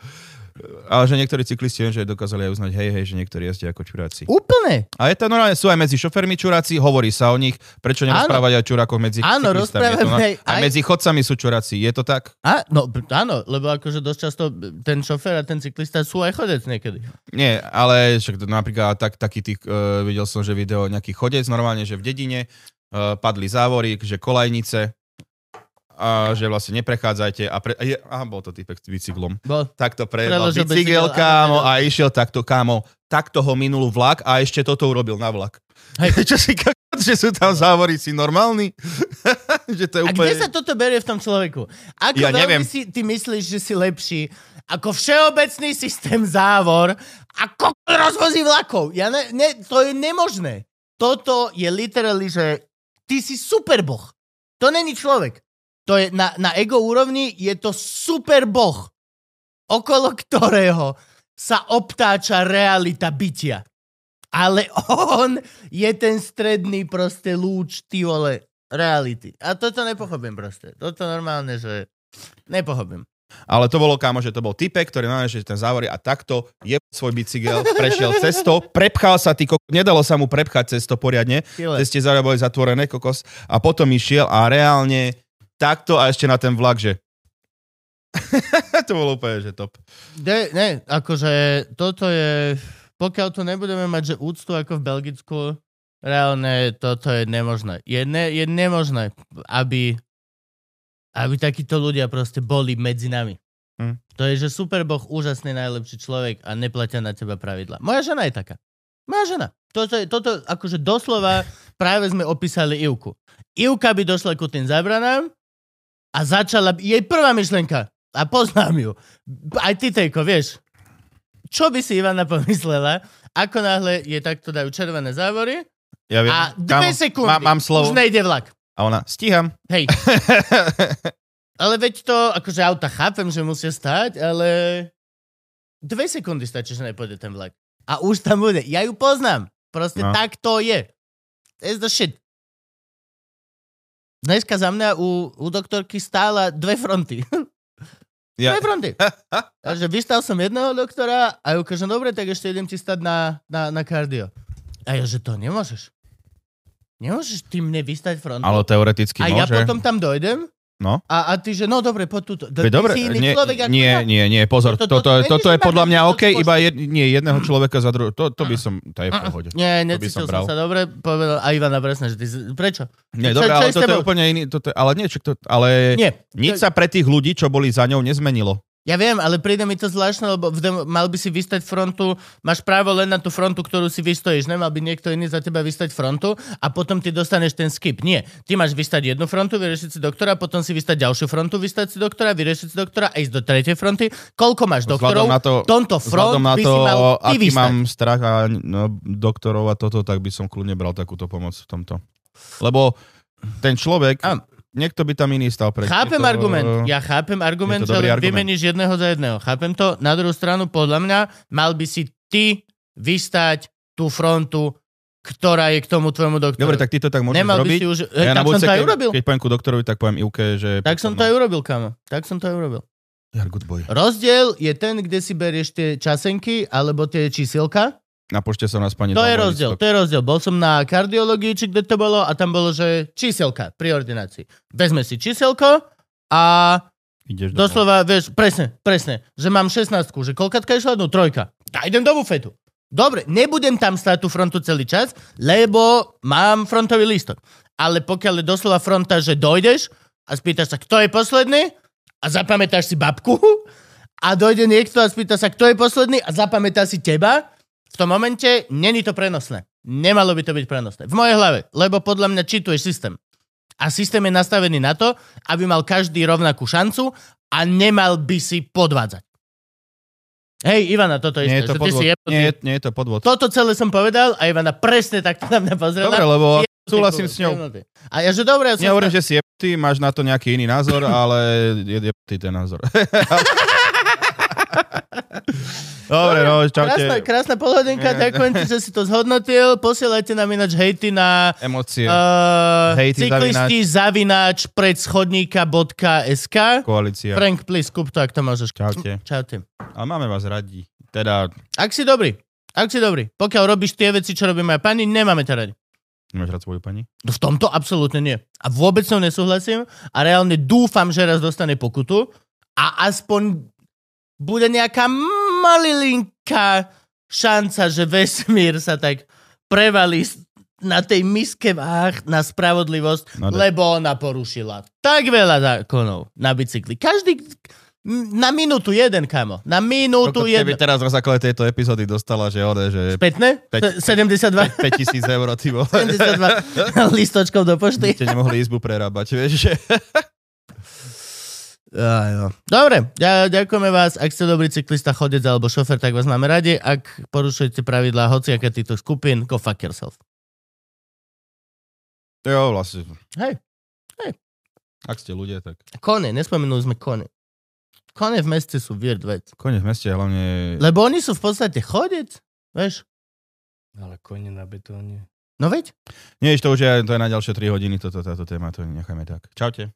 Ale že niektorí cyklisti, viem, že dokázali aj uznať, hej, hej, že niektorí jazdia ako čuráci. Úplne. A je to normálne, sú aj medzi šofermi čuráci, hovorí sa o nich, prečo nerozprávať aj čurákoch medzi Áno, rozprávame no- aj- aj medzi chodcami sú čuráci, je to tak? A, no, áno, lebo akože dosť často ten šofér a ten cyklista sú aj chodec niekedy. Nie, ale však napríklad tak, taký tých, uh, videl som, že video nejaký chodec, normálne, že v dedine uh, padli závory, že kolajnice, a že vlastne neprechádzajte a pre, a je, aha, bol to typek s bicyklom. Bo, Takto prejebal Preložil bicykel, bicykel, kámo, a išiel takto, kámo, takto ho minul vlak a ešte toto urobil na vlak. Hej. Čo si kakot, že sú tam závory, si normálny? že to je a úplne... kde sa toto berie v tom človeku? Ako Ja veľmi neviem. si ty myslíš, že si lepší ako všeobecný systém závor a ko- rozvozí vlakov? Ja ne, ne, to je nemožné. Toto je literally, že ty si superboh. To není človek. To je na, na ego úrovni je to superboh, okolo ktorého sa obtáča realita bytia. Ale on je ten stredný proste lúč, ty vole, reality. A toto nepochopím proste. Toto normálne, že nepochopím. Ale to bolo, kámo, že to bol typek, ktorý normálne, že ten závor a takto je svoj bicykel, prešiel cesto, prepchal sa, ty kokos, nedalo sa mu prepchať cesto poriadne, ceste zároveň boli zatvorené, kokos, a potom išiel a reálne takto a ešte na ten vlak, že... to bolo úplne, že top. De, ne, akože toto je, pokiaľ tu nebudeme mať, že úctu ako v Belgicku, reálne toto je nemožné. Je, ne, je nemožné, aby, aby takíto ľudia proste boli medzi nami. Hm. To je, že superboh, úžasný, najlepší človek a neplatia na teba pravidla. Moja žena je taká. Moja žena. Toto, je, toto akože doslova práve sme opísali Ivku. Ivka by došla ku tým zabranám a začala, jej prvá myšlenka, a poznám ju, aj ty, Tejko, vieš, čo by si Ivana pomyslela, ako náhle je takto dajú červené závory Ja viem, a dve kámo, sekundy Mám, mám slovo. už nejde vlak. A ona, stíham. Hej. Ale veď to, akože auta chápem, že musia stáť, ale dve sekundy stačí, že nepôjde ten vlak. A už tam bude. Ja ju poznám. Proste No. tak to je. That's the shit. Dneska za mňa u, u doktorky stála dve fronty. Ja, Dve fronty. Takže vystal som jedného doktora a ju kaže, dobre, tak ešte idem ti stať na, na, na kardio. A ja, že to nemôžeš. Nemôžeš ty mne vystať frontu. ale teoreticky a ja môže. potom tam dojdem No. a, a ty, že no dobre, poď túto. Veď dobre, nie, človek nie, ja. nie, nie, pozor, To- to, to- to, to toto je podľa mňa OK, iba jed, nie jedného človeka za druhého, to, to by som, to je v pohode. Nie, necítil som som, sa dobre, povedal a Ivana presne, že ty prečo? Nie, dobre, ale toto je úplne iný, toto, ale nie, to, ale Nie. nič sa pre tých ľudí, čo boli za ňou, nezmenilo. Ja viem, ale príde mi to zvláštne, lebo v dem- mal by si vystať frontu, máš právo len na tú frontu, ktorú si vystojíš, nemal by niekto iný za teba vystať frontu a potom ty dostaneš ten skip. Nie, ty máš vystať jednu frontu, vyriešiť si doktora, potom si vystať ďalšiu frontu, vystať si doktora, vyriešiť si doktora a ísť do tretej fronty. Koľko máš doktorov? Vzhľadom na to, Tomto front na by to si mal ty aký vystať. mám strach a no, doktorov a toto, tak by som kľudne bral takúto pomoc v tomto. Lebo ten človek, Áno. Niekto by tam iný stal pre Chápem to- argument. Ja chápem argument, len argument. vymeníš jedného za jedného. Chápem to. Na druhú stranu, podľa mňa, mal by si ty vystať tú frontu, ktorá je k tomu tvojmu doktoru. Dobre, tak ty to tak môžeš Nemal by robiť. si už... Ja na tak som budúce, to aj urobil. keď poviem ku doktorovi, tak poviem Ivke, že... Tak som to aj urobil, kamo. Tak som to aj urobil. Good boy. Rozdiel je ten, kde si berieš tie časenky alebo tie čísilka. Na pošte som na spanie To je rozdiel, listok. to je rozdiel. Bol som na kardiológii, či kde to bolo, a tam bolo, že číselka pri ordinácii. Vezme si číselko a Ideš domov. Doslova, vieš, presne, presne, že mám 16, že koľkatka išla? No trojka. A idem do bufetu. Dobre, nebudem tam stáť tú frontu celý čas, lebo mám frontový lístok. Ale pokiaľ je doslova fronta, že dojdeš a spýtaš sa, kto je posledný a zapamätáš si babku a dojde niekto a spýta sa, kto je posledný a zapamätá si teba, tom momente není to prenosné. Nemalo by to byť prenosné. V mojej hlave, lebo podľa mňa čituješ systém. A systém je nastavený na to, aby mal každý rovnakú šancu a nemal by si podvádzať. Hej, Ivana, toto Nie isté. je to že ty si podvod. jebnutý. Nie, nie je to podvod. Toto celé som povedal a Ivana presne takto na mňa pozrela. Dobre, lebo súhlasím s ňou. A ja, že dobre, ja som... Nehovorím, že si jebtý, máš na to nejaký iný názor, ale je jebtý ten názor. Dobre, no, Krásna, čaute. krásna polhodinka, ďakujem ti, že si to zhodnotil. Posielajte nám ináč hejty na Emócie. uh, Hejty cyklisti zavináč predschodníka.sk Koalícia. Frank, please, kúp to, ak to môžeš. Čaute. Čaute. Ale máme vás radi. Teda, Ak si dobrý, ak si dobrý. Pokiaľ robíš tie veci, čo robí moja pani, nemáme ťa radi. nemáš rád svoju pani? No V tomto absolútne nie. A vôbec som nesúhlasím a reálne dúfam, že raz dostane pokutu a aspoň bude nejaká malilinká šanca, že vesmír sa tak prevalí na tej miske váh na spravodlivosť, No, lebo ona porušila tak veľa zákonov na bicykli. Každý na minútu jeden, kamo. Na minútu Koľko keby jeden. teraz na základe tejto epizódy dostala, že ode, že Spätné? Päť- 72? 5000 eur, ty vole. 72 listočkov do pošty. Ste nemohli izbu prerábať, vieš, že... Aj, no. Dobre, ja, ďakujeme vás. Ak ste dobrý cyklista, chodec alebo šofer, tak vás máme radi. Ak porušujete pravidlá hociaké týchto skupín, go fuck yourself. Jo, vlastne. Hej, Ak ste ľudia, tak... kone, nespomenuli sme kone. Kone v meste sú weird vec. Konec v meste, hlavne... Lebo oni sú v podstate chodec, vieš? Ale kone na betóne. No veď? Nie, to už je, to je na ďalšie 3 hodiny, toto, táto téma, to necháme tak. Čaute.